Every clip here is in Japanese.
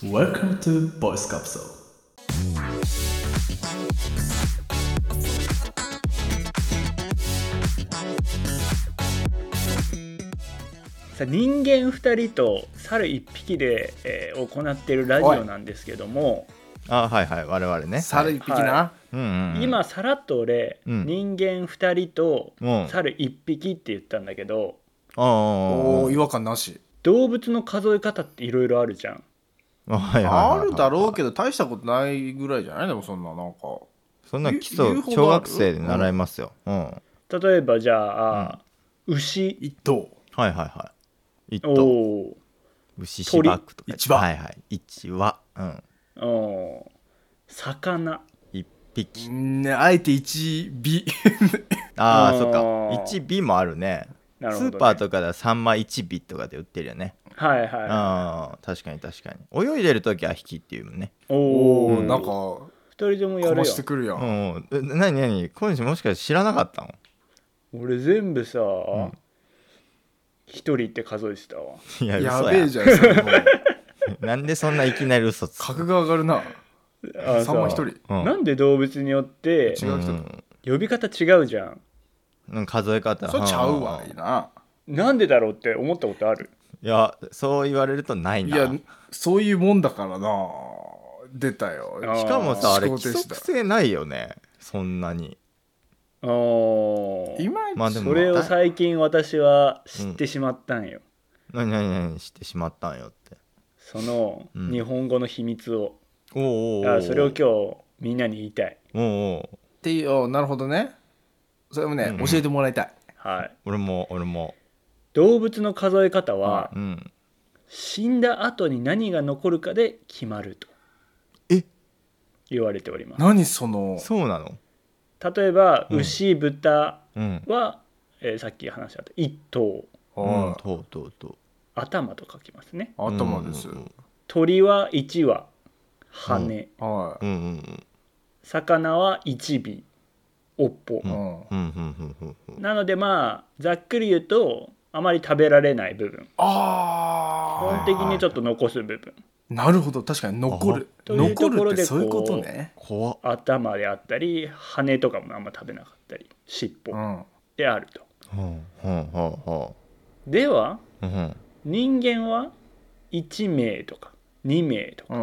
Welcome to Voice Capsule. さあ人間2人と猿1匹で、えー行っているラジオなんですけども、あはいはい。我々ね。猿一匹な、はうんうんうん、今さらっと俺、うん。人間2人とう。ん猿1匹って言ったんだけど。ああおお違和感なし。動物の数え方っていろいろあるじゃんあはいはいはいはいあるだろうけど大したことないぐらいじゃない？でもそんななんか。そんな基礎小学生で習いますよ、うん、はい例えばじゃあ、牛？一頭。はいはい一お頭。お牛しばくとか。一羽。はいはい。一羽。うん。ーおー。魚？一匹。ねあえて一尾。あーああそっか。一尾もあるねね、スーパーとかでは3枚1尾とかで売ってるよね。はいはいああ確かに確かに。泳いでる時は引きっていうもんね。おおおおなんか二人ともやるよ。してくるやん、うん。え何何小西もしかして知らなかったの？俺全部さん。一、人って数えてたわ。いややべえじゃん なんでそんないきなり嘘つく？格が上がるな。あさんま一人。うん。なんで動物によって違う人ん。呼び方違うじゃんうん数え方。それちゃうわ。ん。いいななんでだろうって思ったことある？いやそう言われるとないな。いやそういうもんだからな。出たよ。あしかもさあれ規則性ないよね。そんなに。あー。今まあでもそれを最近私は知ってしまったんよ、何何何してしまったんよって。そのうん。日本語の秘密を、おうおうおうあそれを今日みんなに言いたい。おうおう。っていうおなるほどねそれもね、うん教えてもらいたい。はい。俺も俺も。動物の数え方はうん。死んだ後に何が残るかで決まると。え？言われております。何その？そうなの？例えばうん。牛豚うん。は、えーさっき話した1頭。うんはいとうとうとう。頭と書きますね。頭です、うんうん鳥は1羽。羽、はい、うんうんうん。魚は1尾尾っぽ、なのでまあざっくり言うとあまり食べられない部分。あ基本的にちょっと残す部分。あなるほど確かに残る。残ころでるってそういうこことうね頭であったり羽とかもあんま食べなかったり尻尾うん。であると。では人間は1名とか2名とか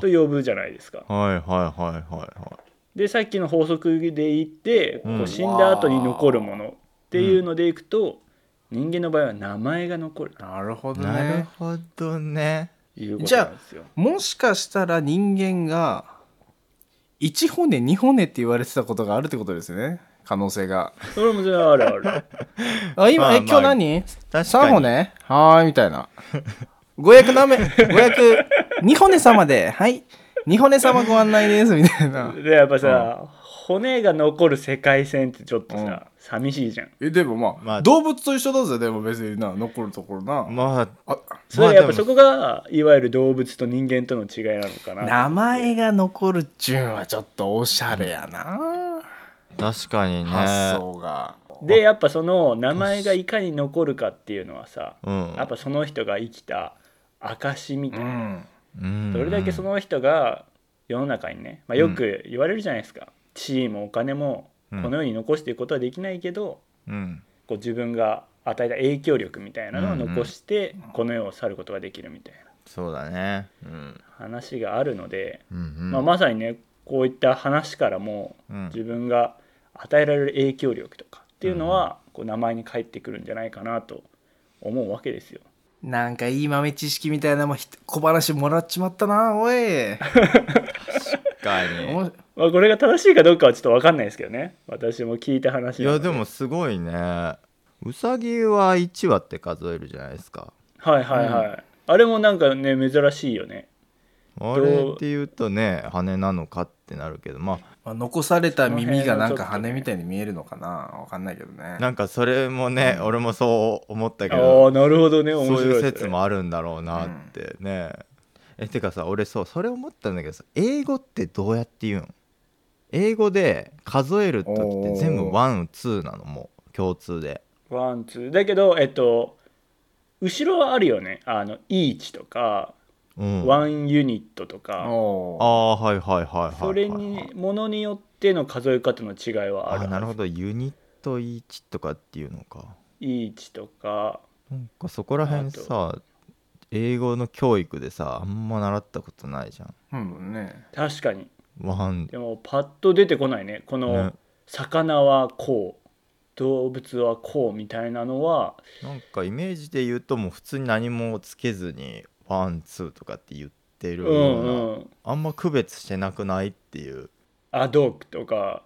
と呼ぶじゃないですか。はいはいはいはいはでさっきの法則で言って、うん。こう死んだ後に残るものっていうのでいくと、人間の場合は名前が残る。なるほいなるどねほどね。ということなんですよ。もしかしたら人間が1骨2骨って言われてたことがあるってことですね。可能性が。それもそれはあるある。あ今、まあえ今日何？確か ?3 に骨はーいみたいな。ご役なめ。ご役2骨様で。はい2骨様ご案内ですみたいな。でやっぱさ、骨が残る世界線ってちょっとさ、うん。寂しいじゃん。えでもまあ、まあ。動物と一緒だぜでも別に。な残るところな、まああそれはやっぱそこがいわゆる動物と人間との違いなのかな。名前が残るっちゅうんはちょっとおしゃれやな、確かにね。発想が。でやっぱその名前がいかに残るかっていうのはさ、うん。やっぱその人が生きた証みたいな、うんうんどれだけその人が世の中にね、まあ、よく言われるじゃないですか、地位もお金もうん。この世に残していくことはできないけど、うん。こう自分が与えた影響力みたいなのを残してこの世を去ることができるみたいな。そうだね。うん。話があるので、うんうん。まあ、まさにねこういった話からもうん。自分が与えられる影響力とかっていうのはこう名前に返ってくるんじゃないかなと思うわけですよ。なんかいい豆知識みたいなのもひ小話もらっちまったなおい。確かに。まあ、これが正しいかどうかはちょっと分かんないですけどね。私も聞いた話いやでもすごいね。うさぎは1羽って数えるじゃないですか。はいはいはい、あれもなんかね珍しいよねあれって言うとね羽なのかってなるけどままあ、残された耳がなんか羽みたいに見えるのかな？わかんないけどね。あなんかそれもね、俺もそう思ったけあどあなるほどね。面そう白いいう説もあるんだろうなってね、えてかさ俺そうそれ思ったんだけどさ英語ってどうやって言うん英語で数える時って全部 one two なの？もう共通で。 One two。だけどえっと後ろはあるよね。あの「each」とかうん、あ one unit とか。あーはいはいはいはいはい。それにものによっての数え方の違いはある。あなるほど。どユニット1とかっていうのか。いい値とか。なんかそこら辺さ英語の教育でさあんま習ったことないじゃん。うんね。確かに。ワン。でもパッと出てこないね。このね。魚はこう動物はこうみたいなのは。なんかイメージで言うともう普通に何もつけずにワンツーとかって言ってるうような、んうん。あんま区別してなくないっていう。アドークとか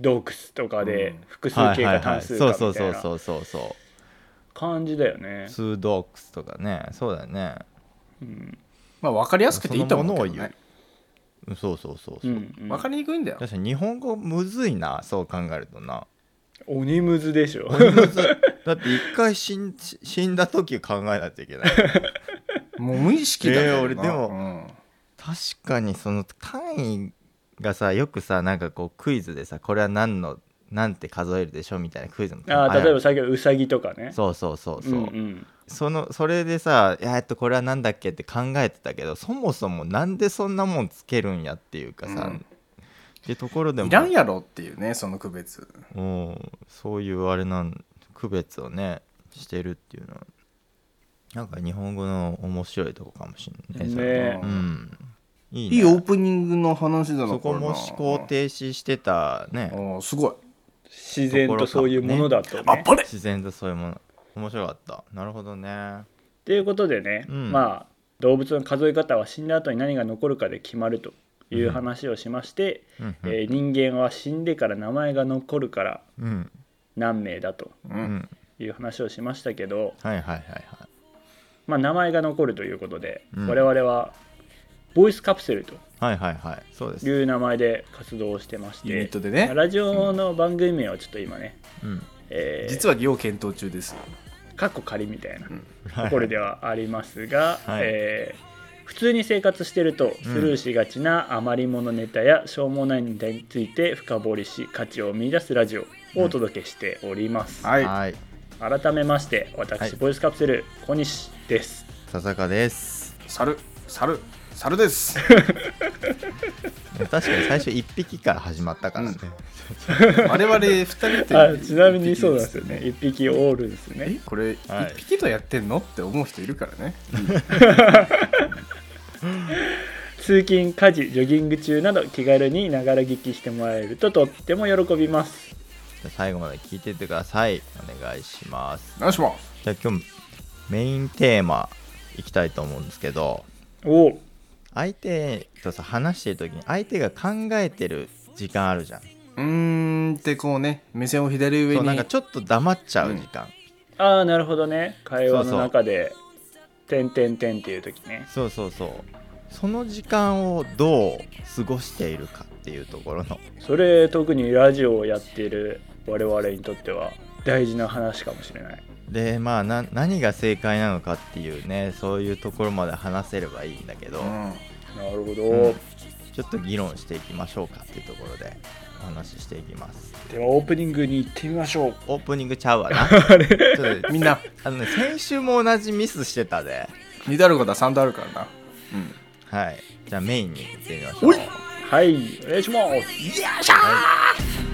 ドークスとかでうん。複数形か単数かそうみたいうなそうそそうそうそ感じだよね。うツードックスとかね。そうだよね。うん。まあ分かりやすくていいと思うけどそのものをねうんそうそうそうそう。う、んうん。分かりにくいんだよ。確かに日本語むずいなそう考えるとな。鬼むずでしょ。鬼むず。いだって一回死ん死んだ時考えないといけない もう無意識だけどなえー俺でもうん。確かにその単位がさよくさなんかこうクイズでさこれは何のなんて数えるでしょみたいなクイズもあー例えばる先ほどウサギとかね。そうそうそうそう、んん。そのそれでさえっとこれは何だっけって考えてたけどそもそもなんでそんなもんつけるんやっていうかさ、うん。ってところでも。いらんやろっていうねその区別。うん。そういうあれなん区別をねしてるっていうのはなんか日本語の面白いとこかもしれない。ねうん。いいね。いいオープニングの話だなそこも思考停止してたね。おすごい。自然とそういうものだとね。あっぱれ。自然とそういうもの。面白かった。なるほどね。ということでね、うん。まあ動物の数え方は死んだ後に何が残るかで決まるという話をしまして、うんうん。えー人間は死んでから名前が残るからうん。何名だという話をしましたけど、はいはいはいはいまあ、名前が残るということで、うん。我々はボイスカプセルとはいはいはい。そうです。いう名前で活動をしてましユニッてトでね。ラジオの番組名はちょっと今ね、うん。えー、実は要検討中です。かっこ仮みたいなはいところではありますが、はい。えー普通に生活してるとスルーしがちな余り物ネタやしょうもないネタについて深掘りし価値を見出すラジオをお届けしております、はいはい。改めまして私、はい。ボイスカプセル小西です。笹香です。猿猿猿です。確かに最初1匹から始まったからね、我々二人ってあちなみにそうなんですよね。一匹オールですね。えこれ一はい。匹とやってんのって思う人いるからね。通勤家事ジョギング中など気軽にながら聞きしてもらえるととっても喜びます。じゃあ最後まで聞いてってください。お願いします。お願いします。じゃあ今日メインテーマいきたいと思うんですけどお。お相手とさ話してる時に相手が考えてる時間あるじゃん。うーんってこうね目線を左上に。そうなんかちょっと黙っちゃう時間、ああなるほどね。会話の中で「てんてんてん」っていう時ね。そうそうそう。その時間をどう過ごしているかっていうところの。それ特にラジオをやっている我々にとっては大事な話かもしれないでまあな何が正解なのかっていうねそういうところまで話せればいいんだけど、うんなるほど、うん。ちょっと議論していきましょうかっていうところでお話ししていきます。ではオープニングに行ってみましょう。オープニングちゃうわな？ちょっとみんな。あのね先週も同じミスしてたで。2度あることは3度あるからな。うん。はい。じゃあメインに行ってみましょう。はい。お願いします。Just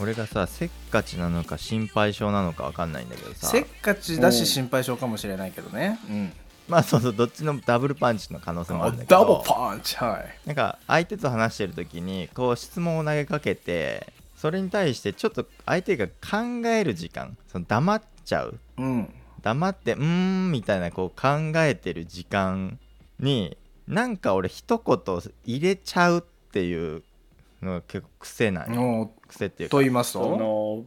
俺がさせっかちなのか心配性なのか分かんないんだけどさ。せっかちだし心配性かもしれないけどね。うん。まあそうそうどっちのダブルパンチの可能性もああるんだけダブルどパンチ。はい。なんか相手と話してる時にこう質問を投げかけてそれに対してちょっと相手が考える時間その黙っちゃう。うん黙ってうーんみたいなこう考えてる時間になんか俺一言入れちゃうっていうのが結構癖なんよ。も癖っていううか。と言いますそとの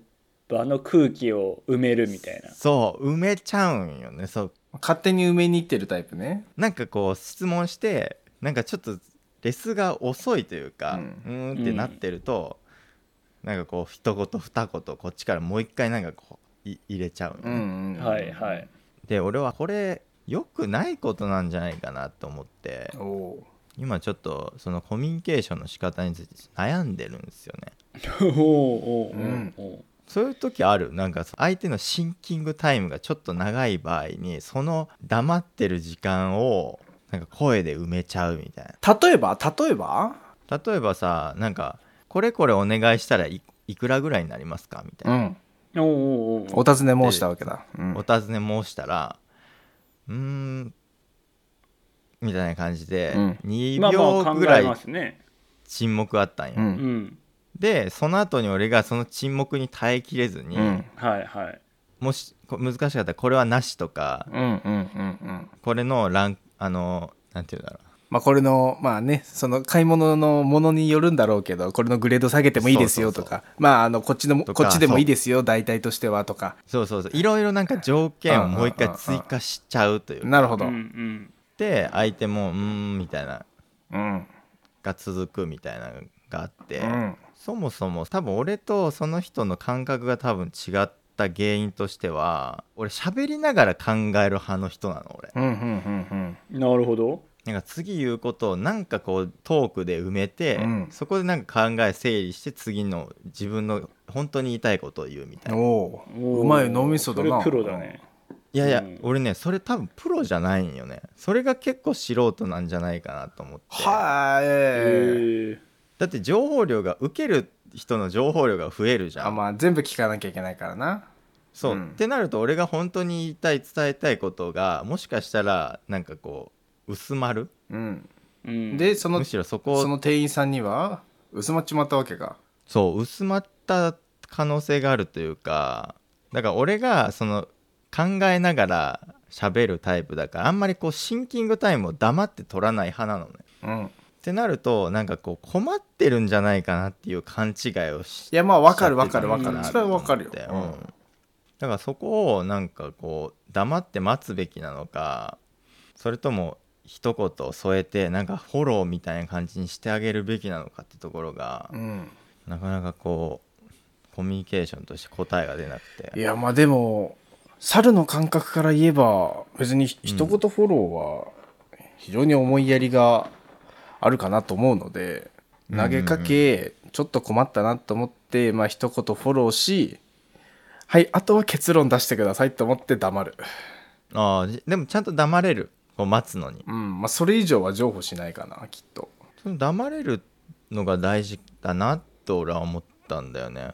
場の空気を埋めるみたいな。そう埋めちゃうんよね。そう。勝手に埋めに行ってるタイプね。なんかこう質問してなんかちょっとレスが遅いというか、ううんーんってなってると、なんかこう一言二言こっちからもう一回なんかこうい入れちゃうのね、うんうんはいはい。で俺はこれ良くないことなんじゃないかなと思って。今ちょっとそのコミュニケーションの仕方について悩んでるんですよね。そういう時ある？なんか相手のシンキングタイムがちょっと長い場合にその黙ってる時間をなんか声で埋めちゃうみたい例えば？例えば？な例えばさなんかこれこれお願いしたらいいくらぐらいになりますか？みたいな、うんおうおうおうお尋ね申したわけだ、うん。お尋ね申したらうーんみたいな感じで、うん。2まあまあ考え秒ぐらいますね。沈黙あったんよ、うん。うん。でその後に俺がその沈黙に耐えきれずに、うん。はいはい。もしこ難しかったらこれはなしとか、うんうんうんうん。これのランあのなんていうんだろまあこれのまあねその買い物のものによるんだろうけどこれのグレード下げてもいいですよとかまああのこっちのこっちでもいいですよ大体としてはとか。うそうそうそう。いろいろなんか条件をもう一回追加しちゃうというか。なるほど。うんうんで相手もうーんみたいな。うん。が続くみたいなのがあって、うん。そもそも多分俺とその人の感覚が多分違った原因としては俺喋りながら考える派の人なの俺。うんうんうん。なるほどなんか次言うことをなんかこうトークで埋めて、うん。そこでなんか考え整理して次の自分の本当に言いたいことを言うみたいな。うんおおうまい脳みそだな。それプロだね。いやいや、うん。俺ねそれ多分プロじゃないんよね。それが結構素人なんじゃないかなと思って。はい、へえだって情報量が受ける人の情報量が増えるじゃん。あまあ全部聞かなきゃいけないからな。そう、うん。ってなると俺が本当に言いたい伝えたいことがもしかしたらなんかこう薄まるうん。うん。でそのむしろそこ。その店員さんには薄まっちまったわけかそう薄まった可能性があるというかだから俺がその考えながら喋るタイプだからあんまりこうシンキングタイムを黙って取らない派なのね。うん。ってなるとなんかこう困ってるんじゃないかなっていう勘違いをしいやまあわかるわかるわかる。それはわかるよ。うん。だからそこをなんかこう黙って待つべきなのかそれとも一言添えてなんかフォローみたいな感じにしてあげるべきなのかってところがうん。なかなかこうコミュニケーションとして答えが出なくて。いやまあでも猿の感覚から言えば別にひ一言フォローは非常に思いやりがあるかなと思うので投げかけちょっと困ったなと思ってまあ一言フォローしはいあとは結論出してくださいと思って黙る。ああじでもちゃんと黙れるこう待つのに。うんまあそれ以上は譲歩しないかなきっと。その黙れるのが大事だなと俺は思ったんだよね。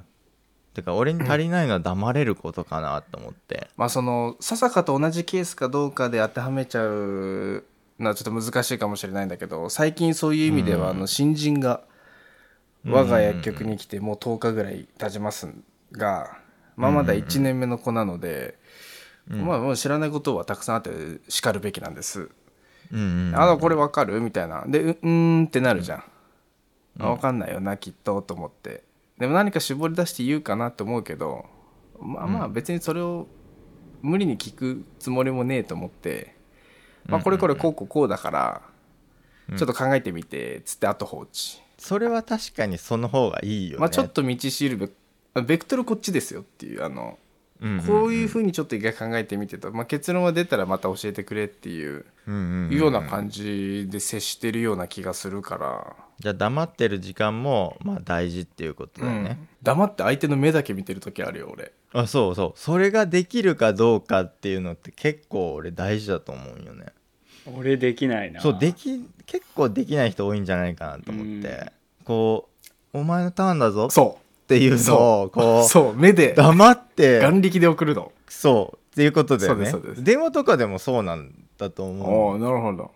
てか俺に足りないのは黙れることかなと思って。まあその笹香と同じケースかどうかで当てはめちゃうのはちょっと難しいかもしれないんだけど最近そういう意味ではあの新人が我が薬局に来てもう10日ぐらい経ちますが、まあ、まだ1年目の子なので、まあもう知らないことはたくさんあってしかるべきなんです。うんうんあのこれわかる？みたいな。でううーんってなるじゃん、あわかんないよ。なきっとと思って。でも何か絞り出して言うかなと思うけどまあまあ別にそれを無理に聞くつもりもねえと思って、まあ、これこれこうこうこうだからちょっと考えてみてつって後放置、それは確かにその方がいいよね、まあ、ちょっと道しるべ。ベクトルこっちですよっていうあのうんうんうんこういうふうにちょっと一回考えてみてと、まあ、結論が出たらまた教えてくれっていううんうんうんような感じで接してるような気がするから、じゃあ黙ってる時間もまあ大事っていうことだよね、黙って相手の目だけ見てる時あるよ俺。あそうそう。それができるかどうかっていうのって結構俺大事だと思うよね。俺できないな。そうでき結構できない人多いんじゃないかなと思って、こう「お前のターンだぞ」そっていうのをこうう。そう目で。黙って。眼力で送るの。そう。っていうことだよね。そうですそうです。電話とかでもそうなんだとお思う。おなるほど。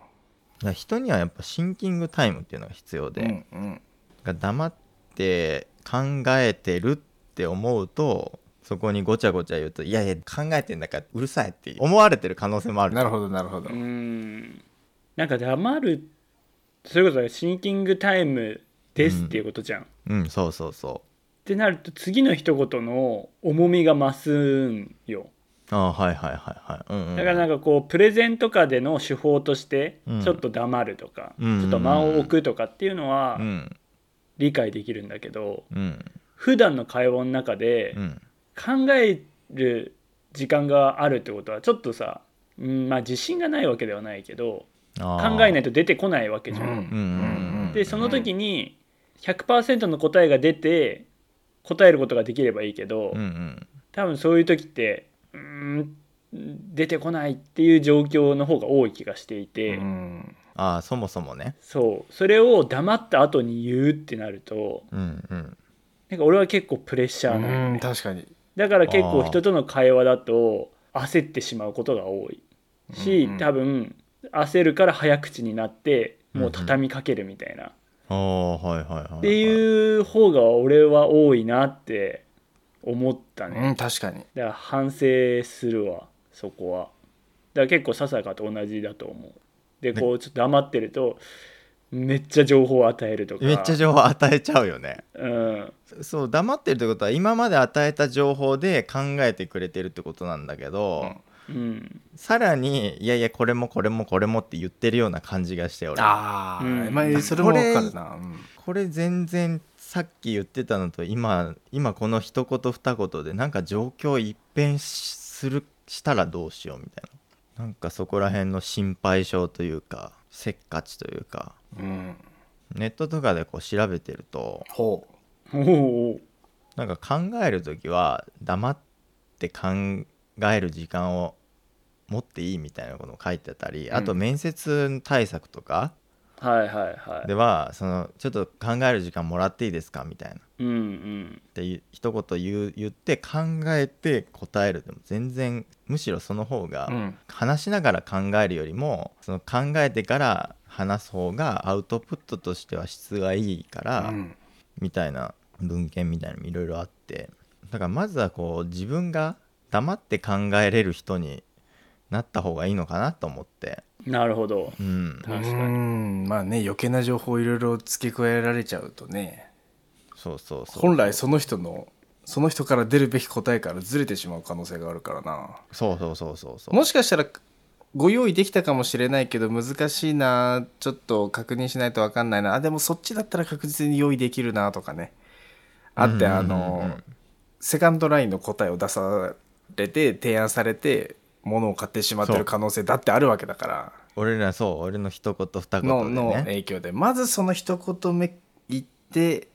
人にはやっぱシンキングタイムっていうのが必要で、うんうん。が黙って考えてるって思うとそこにごちゃごちゃ言うといやいや考えてんだからうるさいって思われてる可能性もある。なるほどなるほど、うん。なんか黙るそれこそシンキングタイムですっていうことじゃん、っうんそうそうそてなると次の一言の重みが増すんよ。うああはいはいはいはい、うんうん、だからなんかこうプレゼンとかでの手法としてうん。ちょっと黙るとか、うんちょっと間を置くとかっていうのはうん。理解できるんだけどうん。普段の会話の中でうん。考える時間があるってことはちょっとさうんまあ自信がないわけではないけど考考えないと出てこないわけじゃん。うんうんうんでその時に100%の答えが出て答えることができればいいけど、うんうん。多分そういう時ってうーん出てこないっていう状況の方が多い気がしていて、うん。ああそもそもね。そう。それを黙った後に言うってなるとうんうん。なんか俺は結構プレッシャーなの、うん確かに。だから結構人との会話だと焦ってしまうことが多い。し、うんうん。多分焦るから早口になってもう畳みかけるみたいな、ああはいはいはいはい。っていう方が俺は多いなって思ったね、うん確かに。だから反省するわそこは。だから結構ささかと同じだと思う。でこうちょっと黙ってるとめっちゃ情報を与えるとか。めっちゃ情報与えちゃうよね。うん。そう黙ってるってことは今まで与えた情報で考えてくれてるってことなんだけど、うんさらにいやいやこれもこれもこれもって言ってるような感じがして俺。ああ、うん。まあそれもわかるな、うん。これ全然さっき言ってたのと今今この一言二言でなんか状況一変しするしたらどうしようみたいな。なんかそこら辺の心配性というかせっかちというか。うん、ネットとかでこう調べてるとほおおなんか考える時は黙って考える時間を持っていいみたいなことを書いてたり、あと面接対策とかはいはいはい。ではそのちょっと考える時間もらっていいですかみたいな。っうんうん。ていう一言言う言って考えて答えるでも全然むしろその方がう、うん、話しながら考えるよりもその考えてから話す方がアウトプットとしては質がいいから、うん。みたいな文献みたいなのもいろいろあって。だからまずはこう自分が黙って考えれる人になった方がいいのかなと思って。なるほど。うん。確かに。うん。まあね余計な情報いろいろ付け加えられちゃうとね。そうそうそう。本来その人のその人から出るべき答えからずれてしまう可能性があるからな。そうそうそうそうそう。もしかしたらご用意できたかもしれないけど難しいなちょっと確認しないと分かんないな。あでもそっちだったら確実に用意できるなとかね。あってあのセカンドラインの答えを出されて提案されて物を買ってしまってる可能性だってあるわけだから。俺らそう俺の一言二言でののね影響でまずその一言目言って、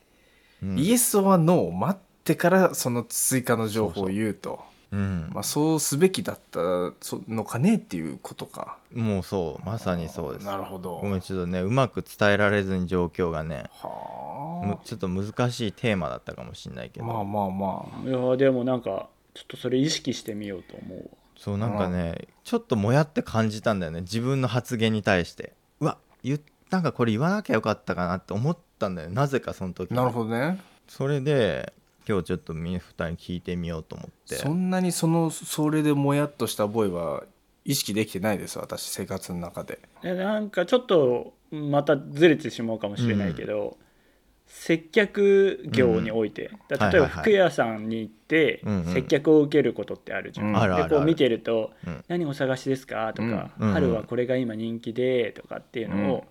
うんイエスはノーを待ってからその追加の情報を言うとうんまあ、そうすべきだったそのかねっていうことかもうそうまさにそうですなるほどごめんちょっとねうまく伝えられずに状況がねむはちょっと難しいテーマだったかもしれないけど、あまあまあまあいやでもなんかちょっとそれ意識してみようと思うわそうなんかねちょっともやって感じたんだよね。自分の発言に対して。うわ言っなんかこれ言わなきゃよかったかなって思ったんだよなぜかその時。になるほどね。それで今日ちょっとみ二人に聞いてみようと思って。そんなにそのそれでもやっとした覚えは意識できてないです私生活の中で。でなんかちょっとまたずれてしまうかもしれないけど、接客業において、だから例えば服屋さんに行ってうんうん。接客を受けることってあるじゃん。うん。あるあるある。でこう見てるとうん「何お探しですか?」とか、うん。春はこれが今人気で」とかっていうのを、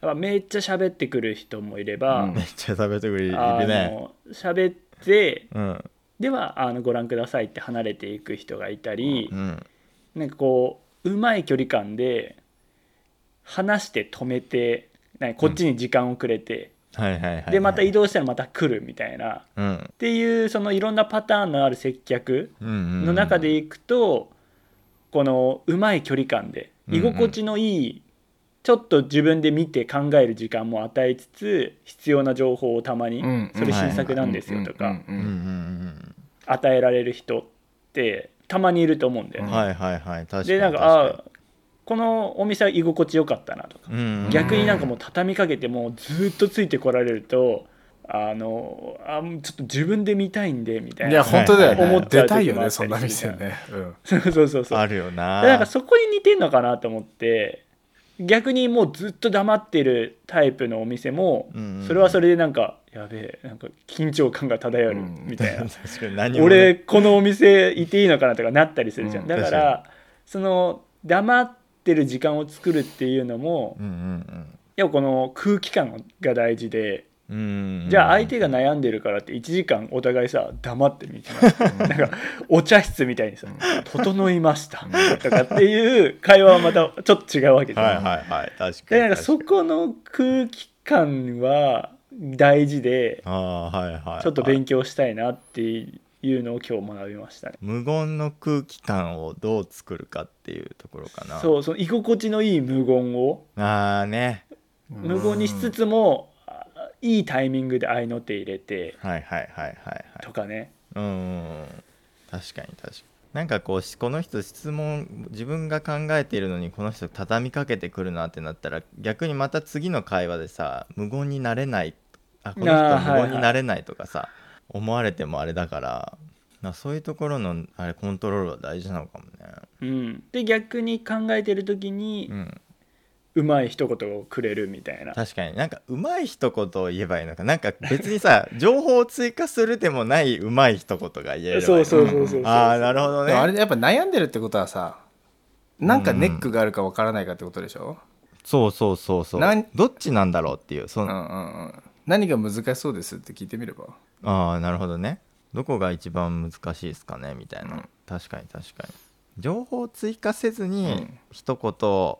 やっぱめっちゃ喋ってくる人もいれば、うん。めっちゃ食べてくれるあねの喋ってうん。ではあのご覧くださいって離れていく人がいたり、うん。なんかこううまい距離感で話して止めてこっちに時間をくれて、はいはいはいはい。でまた移動したらまた来るみたいな。っうん。ていうそのいろんなパターンのある接客うんうんの中でいくと、このうまい距離感でうんうん。居心地のいい、ちょっと自分で見て考える時間も与えつつ必要な情報をたまに、うん。それ新作なんですよとか、うんうんうんうんうん。与えられる人ってたまにいると思うんだよね。うんはいはいはい。確かにでなんかあこのお店は居心地よかったなとか、うんうん逆になんかもう畳みかけてもうずっとついてこられるとあのあちょっと自分で見たいんでみたいいやな本当だよね、思っちゃ出たいよねそんな店ね、うん、そうそうそう。そうあるよな。でなんかそこに似てんのかなと思って逆にもうずっと黙ってるタイプのお店もうんうん。うんそれはそれでなんかやべえなんか緊張感が漂るうんみたいな。確かに何も俺このお店いていいのかなとかなったりするじゃん、うん。だからその黙ってる時間を作るっていうのも、うんうんやっぱこの空気感が大事でうんじゃあ相手が悩んでるからって1時間お互いさ黙って見てます。なんかお茶室みたいにさ「整いました」とかっていう会話はまたちょっと違うわけじゃん。はいはいはい。確かに。でなんかそ確この空気感は大事であはいはい。ちょっと勉強したいなっていうのを今日学びましたね。無言の空気感をどう作るかっていうところかな。そうその居心地のいい無言を。ああね。無言にしつつもあいいタイミングで合いの手入れてはいはいはいはいはい。とかね。うん確かに確かに。なんかこうしこの人質問自分が考えているのにこの人畳みかけてくるなってなったら逆にまた次の会話でさ無言になれない。あこの人無言になれないとかさ、思われてもあれだからなそういうところのあれコントロールは大事なのかもね。うん、で逆に考えてる時にうん。うまい一言をくれるみたいな。確かに。なんかうまい一言を言えばいいのか。なんか別にさ 情報を追加するでもないうまい一言が言えるそうそうそうそうそう。ああなるほどね。でもあれやっぱ悩んでるってことはさなんかネックがあるかわからないかってことでしょ、そうそうそうそう。なんどっちなんだろうっていううん、うんうん。何が難しそうですって聞いてみればああなるほどね。どこが一番難しいですかねみたいな、うん。確かに確かに。情報を追加せずうにん。一言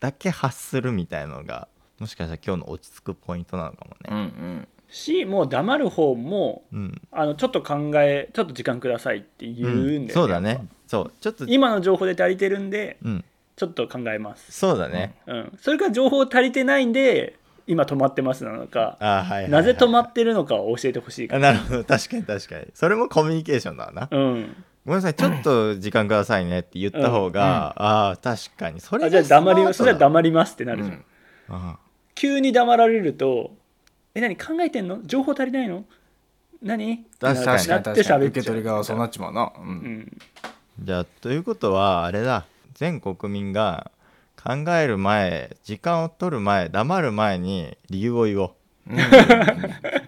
だけ発するみたいのがもしかしたら今日の落ち着くポイントなのかもうんうねん。しもう黙る方もうん、あのちょっと考えちょっと時間くださいって言うんだよね、そうだやっね。そう。ちょっとぱ今の情報で足りてるんでうん。ちょっと考えます、そうだね、うん、それから情報足りてないんで今止まってますなのかあーはいはいはいなぜ止まってるのかを教えてほしいなるほど。確かに確かに。それもコミュニケーションだな。うん。ごめんなさい。ちょっと時間くださいねって言った方が、ああ確かに。それあじゃあ黙りそれはだ黙りますってなるじゃん、うん。あ急に黙られると「え何考えてんの？情報足りないの？何?」確かに確かに。なって確かに喋っちゃう。受け取り側はそうなっちまうな、う、うんん。じゃあということはあれだ。全国民が考える前時間を取る前黙る前に理由を言おう。うん。っ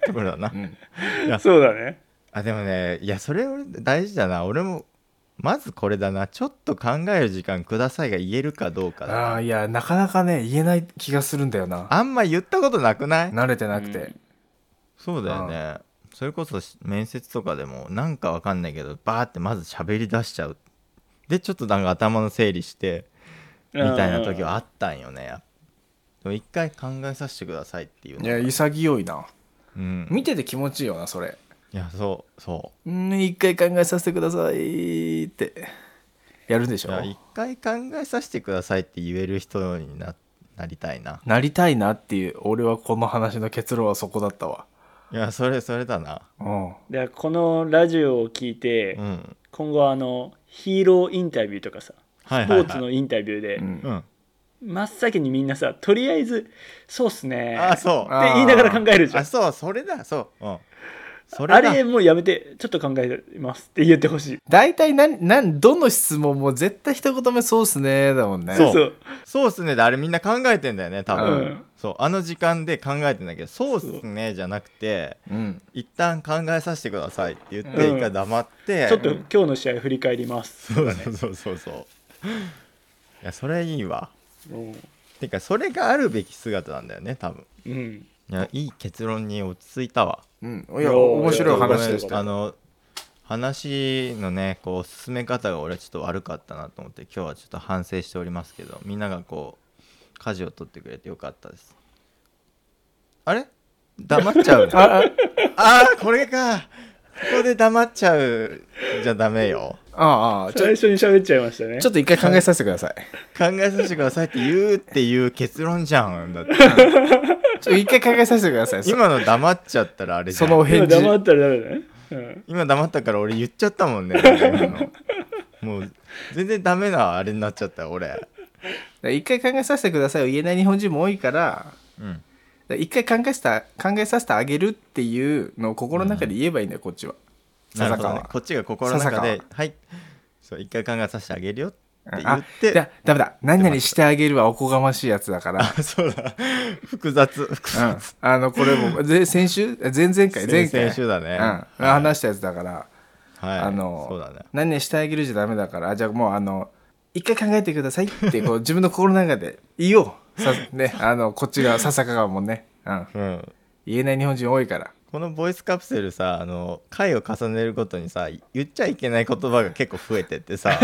てことだな。うん。そうだね。あでもねいやそれ俺大事だな。俺もまずこれだな。ちょっと考える時間くださいが言えるかどうかだな。ああいやなかなかね言えない気がするんだよな。あんま言ったことなくない？慣れてなくて、そうだよね。それこそし面接とかでもなんかわかんないけどバーってまず喋り出しちゃう。でちょっとなんか頭の整理してみたいな時はあったんよね。でも一回考えさせてくださいっていういや潔いな。うん、見てて気持ちいいよなそれ。いやそうそう。ん一回考えさせてくださいって。やるでしょ？ういや一回考えさせてくださいって言える人にななりたいな。なりたいなっていう俺はこの話の結論はそこだったわ。いやそれそれだな。うん。でこのラジオを聞いて、うん。今後あのヒーローインタビューとかさスポーツのインタビューで、真っ先にみんなさとりあえず「そうっすね」あそう。って言いながら考えるじゃんあそうそれだ。そう。うん。それだ。あれもうやめてちょっと考えますって言ってほしい。大体なんなんどの質問も絶対一言目そうっすねだもんね。そう。そう。そうっすね。であれみんな考えてんだよね多分、うん。そう。あの時間で考えてんだけどそうっすねじゃなくてうん。一旦考えさせてくださいって言ってうん。一回黙って、ちょっと今日の試合振り返ります。そうそうそうそうそういやそれいいわ。うん。てかそれがあるべき姿なんだよね多分。うん。いやいい結論に落ち着いたわ。うん。いや面白い話でしあの話のねこう進め方が俺はちょっと悪かったなと思って今日はちょっと反省しておりますけどみんながこう舵を取ってくれてよかったです。あれ？黙っちゃう ああ。あーこれかここで黙っちゃうじゃダメよ。ああ最初に喋っちゃいましたね。ちょっと一回考えさせてください。考えさせてくださいって言うっていう結論じゃんだって。ちょ一回考えさせてください。そ今の黙っちゃったらあれじゃん。今その返事。黙ったらダメだね、うん、今黙ったから俺言っちゃったもんね。もう全然ダメなあれになっちゃった俺。一回考えさせてくださいを言えない日本人も多いからうん一回考えさ考えさせてあげるっていうのを心の中で言えばいいんだよこっちは。笹川は。ねこっちが心の中で笹は。い。そう一回考えさせてあげるよって言あってだダメだ。何々してあげるはおこがましいやつだから。あそうだ。複雑。複うん。雑、あのこれもぜ 先週前々回前回。先週だね。うん。はい。話したやつだから。はい。あのそうだね。何々してあげるじゃダメだから。あじゃあもうあの一回考えてくださいってこう自分の心の中で言おうさねあのこっちが笹川もね、うん、うん。言えない日本人多いから。このボイスカプセルさあの回を重ねるごとにさ言っちゃいけない言葉が結構増えてってさ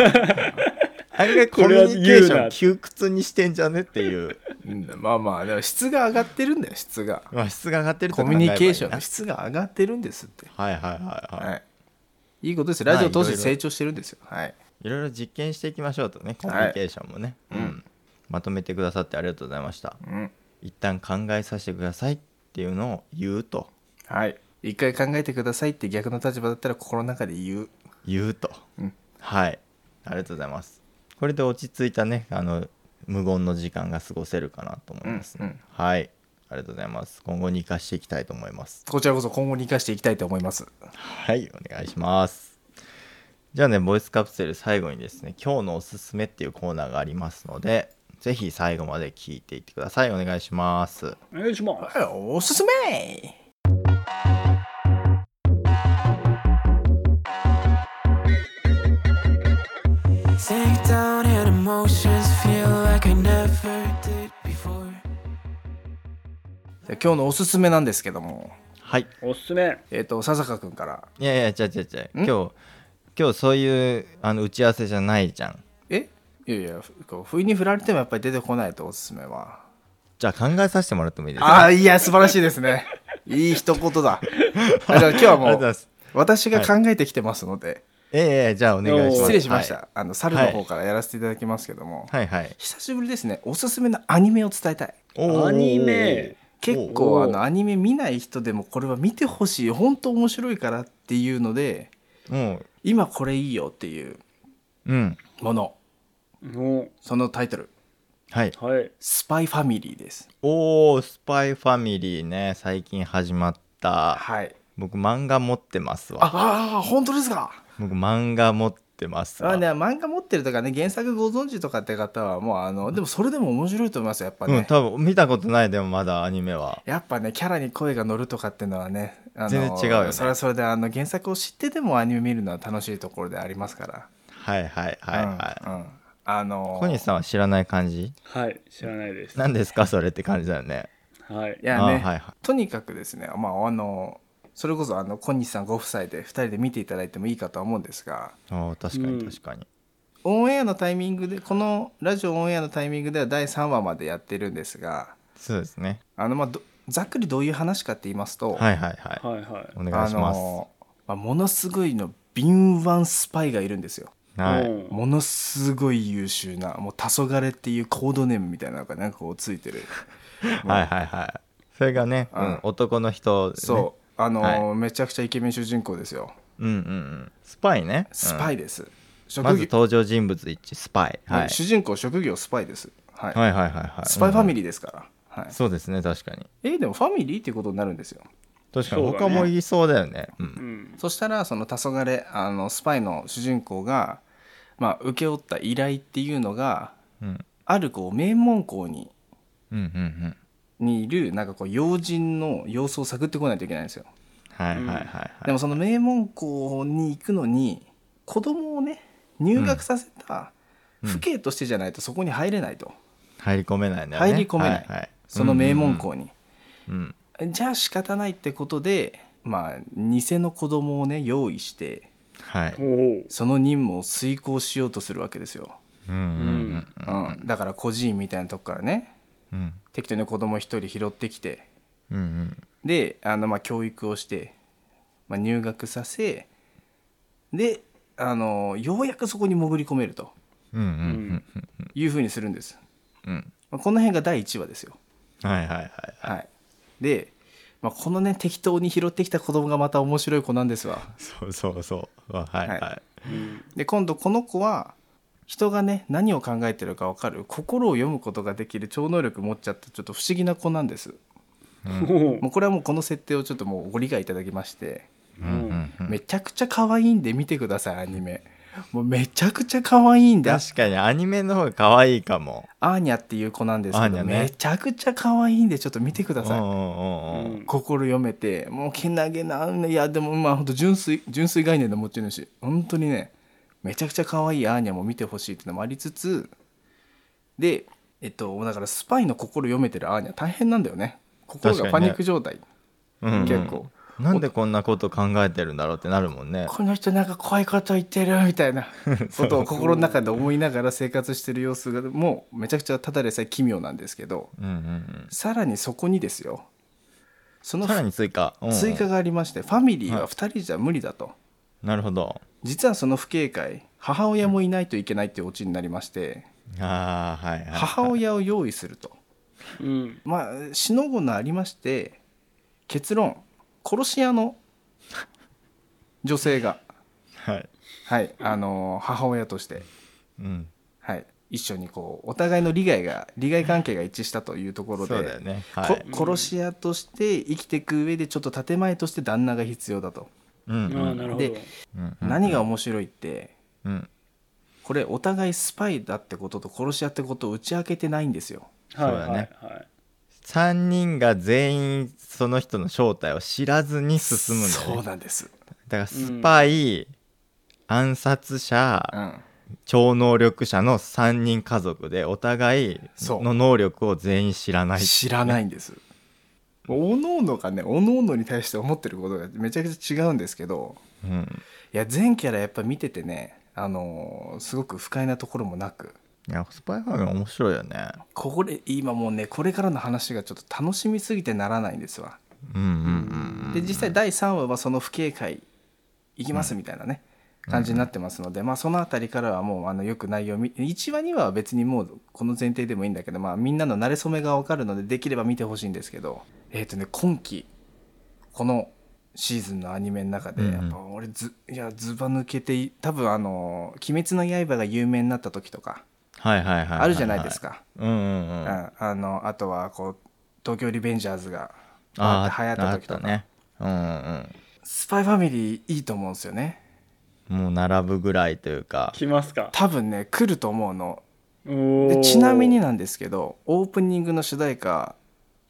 案外コミュニケーション窮屈にしてんじゃねっていう、うん。まあまあでも質が上がってるんだよ質が。まあ、質が上がってるとコミュニケーションの質が上がってるんですって。はいはいはいはい、はい。いいことですラジオ通して成長してるんですよ。はい。いろいろ実験していきましょうとねコミュニケーションもね、うんまとめてくださってありがとうございました。うん。一旦考えさせてくださいっていうのを言うと。はい。一回考えてくださいって逆の立場だったら心の中で言う。言うと、うん。はい。ありがとうございます。これで落ち着いたねあの無言の時間が過ごせるかなと思いますね、うんうん。はい。ありがとうございます。今後に生かしていきたいと思います。こちらこそ今後に生かしていきたいと思います。はい。お願いします。じゃあねボイスカプセル最後にですね今日のおすすめっていうコーナーがありますのでぜひ最後まで聞いていってください。お願いします。お願いします。はいおすすめ。Before. で今日のおすすめなんですけども。はい。おすすめ。えっ、と笹香君から。いやいや違う違う違う。今日今日そういうあの打ち合わせじゃないじゃん。えいやいやふこう不意に振られてもやっぱり出てこないとおすすめは。じゃあ考えさせてもらってもいいですか？ああいや素晴らしいですね。いい一言だ。あじゃあ今日はもう私が考えてきてますので、ええええじゃあお願いします。失礼しました、はあの猿の方からやらせていただきますけども、いはい、はい、久しぶりですね。おすすめのアニメを伝えたい。アニメ。結構あのアニメ見ない人でもこれは見てほしい。本当面白いからっていうのでもう今これいいよっていううん。もののそのタイトル。はい。はい「スパイファミリー」です。おースパイファミリーね。最近始まった。はい。僕漫画持ってますわ。ああ本当ですか？僕漫画持ってますわ。あね、漫画持ってるとかね原作ご存知とかって方はもうあのでもそれでも面白いと思いますよやっぱね、うん多分見たことないでもまだアニメは。やっぱねキャラに声が乗るとかっていうのはね全然違うよね。それはそれであの原作を知っててもアニメ見るのは楽しいところでありますから。はいはいはいはい、うんうんあの小西さんは知らない感じ？はい知らないです。何ですか？それって感じだよね。はい。いやね、あはいはい。とにかくですねまああのそれこそあの小西さんご夫妻で2人で見ていただいてもいいかとは思うんですが。あー確かうん。に確かに、オンエアのタイミングでこのラジオオンエアのタイミングでは第3話までやってるんですが。そうですね。あのまあどざっくりどういう話かって言いますと、はいはいはい。はいはい。お願いします、あのまあ、ものすごいの敏腕スパイがいるんですよはい、うん。ものすごい優秀なもう黄昏っていうコードネームみたいなのがなんかこうついてる。はいはいはい。それがね、うん。うん男の人でね。そう。あのーはめちゃくちゃイケメン主人公ですよ。うんうんうん。スパイね。スパイ、イです、うん職業まず登場人物一スパイ、はい、主人公職業スパイです、はい。はいはいはいはい。スパイファミリリーですから、はい。そうですね確かに。えーでもファミリーっていうことになるんですよ確かに。他も言いそうだよね。ううん。んそしたらその黄昏あのスパイの主人公が、まあ、請け負った依頼っていうのがうん。あるこう名門校にうんうんうん。にいるなんかこう要人の様子を探ってこないといけないんですよ。はいはいはいはい、でもその名門校に行くのに子供をね入学させた父兄としてじゃないとそこに入れないと、入り込めないね。入り込めない。はいはい、その名門校に、うんじゃあ仕方ないってことでまあ偽の子供をね用意してはい。その任務を遂行しようとするわけですよ、うんうんうんうん。だから孤児院みたいなとこからねうん。適当に子供一人拾ってきてうんうん。であのまあ教育をして、まあ、入学させであのようやくそこに潜り込めると。うんうんうんいうふうにするんです、うん。まあ、この辺が第1話ですよ。はいはいはい。はいで、まあ、このね適当に拾ってきた子供がまた面白い子なんですわ。そうそうそう。はいはい、はうん。で今度この子は人がね何を考えてるか分かる。心を読むことができる超能力持っちゃったちょっと不思議な子なんです。もうこれはもうこの設定をちょっともうご理解いただきまして。うんうんうん。めちゃくちゃ可愛いんで見てくださいアニメもうめちゃくちゃ可愛いんでア確かにアニメの方が可愛いかも。ーニャっていう子なんですけど、ね。めちゃくちゃ可愛いんでちょっと見てください、心読めてもうけなげないやでもまあ本当純粋純粋概念の持ち主本当にねめちゃくちゃ可愛いアーニャも見てほしいっていうのもありつつでえっとだからスパイの心読めてるアーニャ大変なんだよね。心がパニック状態、うんうん。結構なんでこんなこと考えてるんだろうってなるもんね。この人なんか怖いこと言ってるみたいな ことを心の中で思いながら生活してる様子がもうめちゃくちゃただでさえ奇妙なんですけどうんうんさらにそこにですよ。そのうんさらに追加、うん追加がありましてファミリーは2人じゃ無理だと、なるほど。実はその不警戒母親もいないといけないっていうオチになりましてああはいはい、はい、母親を用意すると。うん。まあしのごのありまして結論殺し屋の女性が。はい。はいあの母親として。うん。はい一緒にこうお互いの利害が利害関係が一致したというところで。そうだよね。はこい殺し屋として生きていく上でちょっと建前として旦那が必要だと、うん。うん。ああなるほど。でうん。何が面白いってうん。これお互いスパイだってことと殺し屋ってことを打ち明けてないんですよ。はいそうだね。はいはい3人が全員その人の正体を知らずに進むんだよね。そうなんです、だからスパイ、暗殺者、うん、超能力者の3人家族でお互いの能力を全員知らない知らないんです。おのおのがねおのおのに対して思ってることがめちゃくちゃ違うんですけどうん。いや全キャラやっぱ見ててねあのーすごく不快なところもなくいやスパイファミ面白いよね。これ今もうねこれからの話がちょっと楽しみすぎてならないんですわ。うんうんうんで実際第3話はその不警戒いきますみたいなね、感じになってますので、まあその辺りからはもうあのよく内容見1話2話は別にもうこの前提でもいいんだけど、まあ、みんなの馴れ初めが分かるのでできれば見てほしいんですけどえっ、とね今期このシーズンのアニメの中でうんうん。やっぱ俺ずいやずば抜けてい多分あの「鬼滅の刃」が有名になった時とかあるじゃないですか、うんうんうん。うん。あのあとはこう「東京リベンジャーズ」があ流行った時とか、ね。うんうんスパイファミリーいいと思うんですよね。うんもう並ぶぐらいというか。来ますか？多分ね来ると思うの。でちなみになんですけどオープニングの主題歌は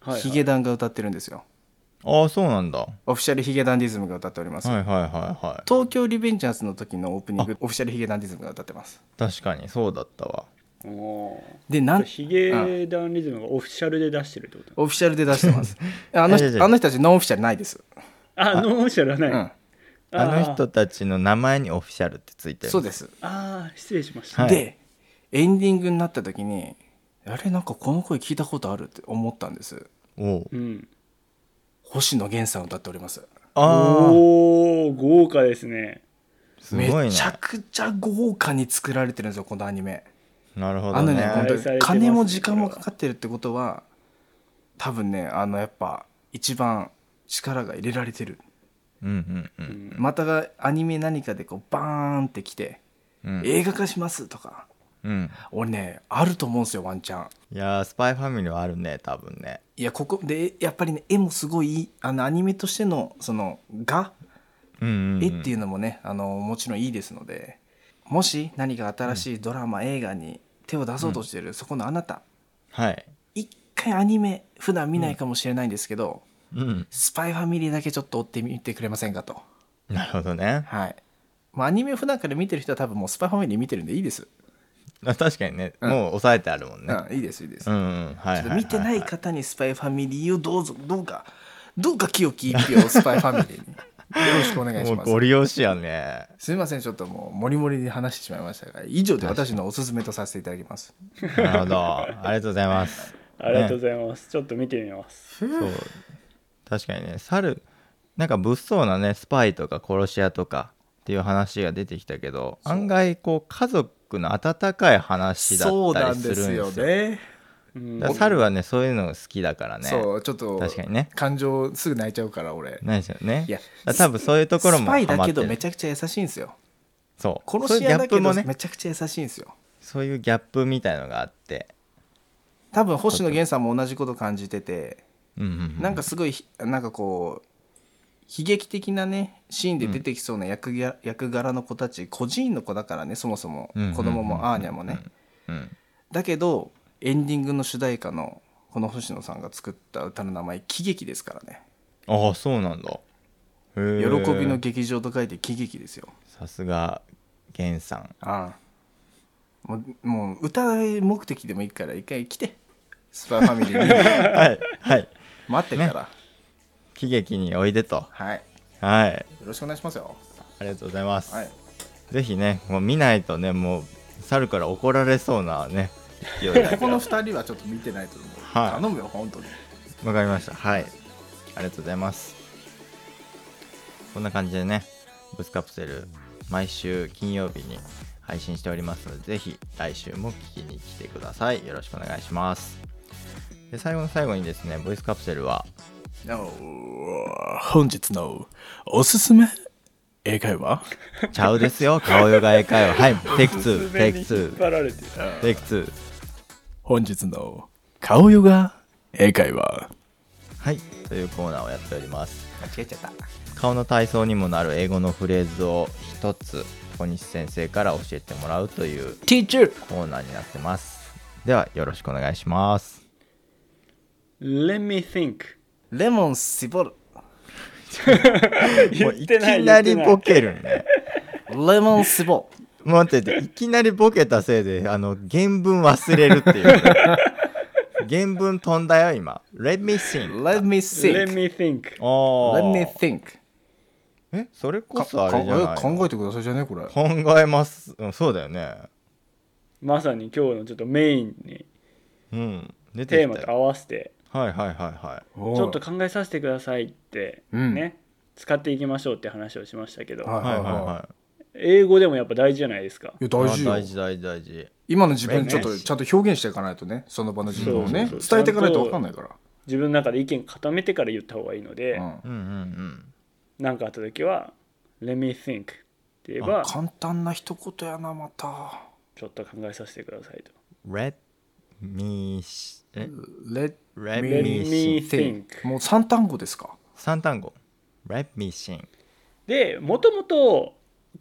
いはい。ヒゲダンが歌ってるんですよ。ああそうなんだ。はオフィシャルヒゲダンディズムが歌っております、いはいはいはい。東京リベンジャーズの時のオープニングオフィシャルヒゲダンディズムが歌ってます。確かにそうだったわでなんヒゲダンリズムがオフィシャルで出してるってこと？オフィシャルで出してます。あのあの人たちノンオフィシャルないです、あノンオフィシャルはない、うん、あの人たちの名前にオフィシャルってついてるそうです。ああ失礼しました、はい。でエンディングになった時にあれなんかこの声聞いたことあるって思ったんです。おう。うん、星野源さん歌っております。あお豪華ですね。すごいね。めちゃくちゃ豪華に作られてるんですよこのアニメなるほあのどねね本当に金も時間もかかってるってことは多分ねあのやっぱ一番力が入れられてる。うんうんうん。またがアニメ何かでこうバーンってきてうん。映画化しますとかうん。俺ねあると思うんですよワンチャン。いやースパイファミリーはあるね多分ね。いやここでやっぱりね絵もすごいあのアニメとしてのその画うんうん、うん、絵っていうのもねあのもちろんいいですのでもし何か新しいドラマ、映画に手を出そうとしてる、そこのあなた。はい。一回アニメ普段見ないかもしれないんですけど、うん。スパイファミリーだけちょっと追ってみてくれませんかと。なるほどね。はい、まあ、アニメを普段から見てる人は多分もうスパイファミリー見てるんでいいです、あ確かにね、うん。もう抑えてあるもんね。うん、いいですいいです、うんうんはい見てない方にスパイファミリーをどうぞどうかどうか清き一票をスパイファミリーによろしくお願いしもうますご利用しやね。すいませんちょっともうモリモリに話してしまいましたが以上で私のおすすめとさせていただきます。なるほど。ありがとうございます。ありがとうございます、ちょっと見てみます。そう。確かにね猿なんか物騒なねスパイとか殺し屋とかっていう話が出てきたけど案外こう家族の温かい話だそうったりすなんでするんですよよね猿はねそういうのが好きだからね。そうちょっと確かにね。感情すぐ泣いちゃうから俺。ないですよね。いや多分そういうところもスパイだけどめちゃくちゃ優しいんですよ。そう。殺し屋だけどめちゃくちゃ優しいんですよ。そういうギャップみたいのがあって。多分星野源さんも同じこと感じててうんうんうん。なんかすごいひなんかこう悲劇的なねシーンで出てきそうな役や役柄の子たち孤児院の子だからねそもそも。うんうんうん子供もアーニャもね。うん。だけどエンディングの主題歌のこの星野さんが作った歌の名前喜劇ですからね。ああそうなんだ。へ喜ーびの劇場と書いて喜劇ですよ。さすが源さん。ああ。もうもう歌目的でもいいから一回来て。スパイファミリーに。はいはい。待ってるから、悲劇においでと。はい。よはい。ろしくお願いしますよ。ありがとうございます、はい。ぜひねもう見ないとねもう猿から怒られそうなね勢いだけどここの2人はちょっと見てないと思う、はい。頼むよ本当に。わかりました。はい。ありがとうございます。こんな感じでねブスカプセル毎週金曜日に配信しておりますのでぜひ来週も聞きに来てください。よろしくお願いします。で最後の最後にですねボイスカプセルは本日のおすすめ？英会話？ちゃうですよ。顔ヨガ英会話。はい。テイク2テイク引っ2張られてる。テイク2本日の顔ヨガ英会話。はいというコーナーをやっております。間違えちゃった。顔の体操にもなる英語のフレーズを一つ小西先生から教えてもらうというコーナーになってます。ではよろしくお願いします。Let me think. レモン絞る。言もういきなりボケるね。レモン絞る待ってていきなりボケたせいであの原文忘れるっていう。原文飛んだよ今。Let me sing Let me ない think Let me think お Let me ー think え？それこかそあれじゃない考えてくださいじゃねこれ。考えます、うん、そうだよね。まさに今日のちょっとメインにうん出てテーマと合わせてはいはいはいはい。ちょっと考えさせてくださいってうん。ね、使っていきましょうって話をしましたけど、はいはいはいは英語でもやっぱ大事じゃないですか。いやい大事よ。あ大事大事大事。今の自分ちょっとね。ちゃんと表現していかないとねその場の自分をね。そうそうそう伝えていかないと分かんないから。自分の中で意見固めてから言った方がいいのでうん。うんうん何、かあった時は「Let me think」って言えば簡単な一言やなまた。ちょっと考えさせてくださいと。うん Let me Let Let Let me think もう3単語ですか？三単語。Let me sing でもともと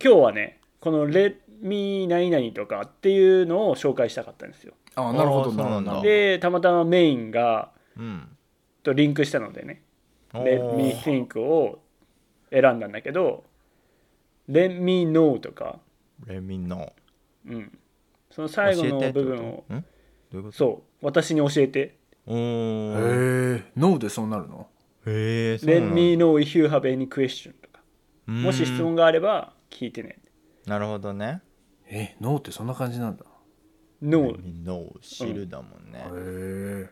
今日はねこの「Let me 何々」とかっていうのを紹介したかったんですよ。ああなるほどなるほど。でたまたまメインがうん。とリンクしたのでね「おー。Let me think」を選んだんだけど「Let me know」とか、Let me know うん、その最後の部分をん？どういうこと？そう私に教えて。おー。へえノーでそうなるの？へえ「Let me know if you have any question」とか。ももし質問があれば聞いてね。なるほどね。えノーってそんな感じなんだ「No Let」me know 知るだもんね。へえ。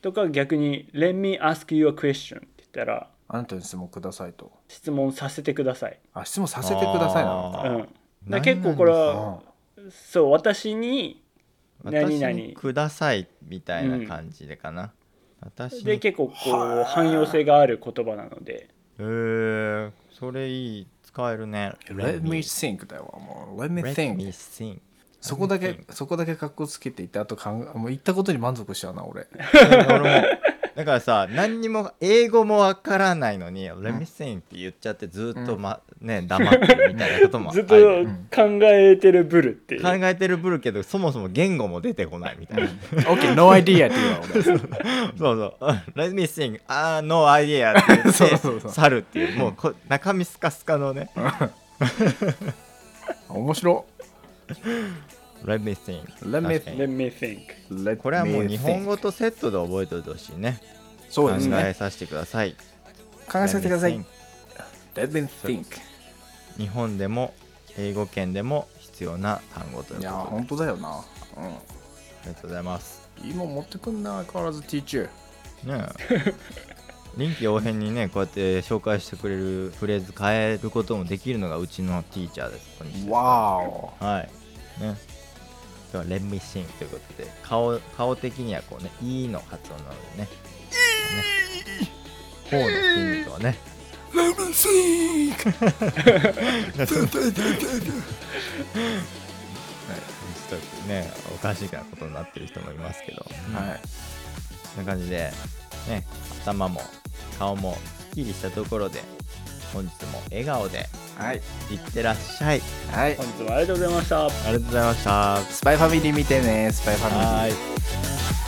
とか逆に「Let me ask you a question」って言ったらあなたに質問くださいと。質問させてください。あ質問させてくださいなのか。あー。うん、だから結構これはそう私に何私々にくださいみたいな感じでかな。私にで結構こう汎用性がある言葉なので。へえそれいい使えるね。Let me think だよもう。Let me Let me think think そこだけそこだけ格好つけていってあとかんもう言ったことに満足しちゃうな俺。俺もだからさ何にも英語もわからないのに「Let me think」って言っちゃってずっと、まね、黙ってるみたいなこともあ ずっると考えてるブルっていう、考えてるぶるけどそもそも言語も出てこないみたいな。OK no idea って言うわ俺。そうそう。うん「Let me think」「あー no idea」って言って そうそうそう。去るっていうもうこ中身スカスカのね。面白「Let me think」Let me Let me think. Let これはもう me 日本語とセットで覚えておいてほしいね。そうです考えねさせてください。考えさせてくださ Let い me Let me think. 日本でも英語圏でも必要な単語といういやことで。本当だよな。ありがとうございます。うんいいもん持ってくんな変わらず teacher ねえ。臨機応変にねこうやって紹介してくれるフレーズ変えることもできるのがうちのティーチャーですわおはい。ね今日は「Let me sing」ということで顔顔的にはこうね「い」の発音なのでね。ね頬の筋肉をね。Let me think ちょっとねおかしなことになってる人もいますけど、はい。こんな感じで、ね、頭も顔もすっきりしたところで本日も笑顔ではい。いってらっしゃい。はい。本日もありがとうございました。ありがとうございました。スパイファミリー見てねスパイファミリー。はーい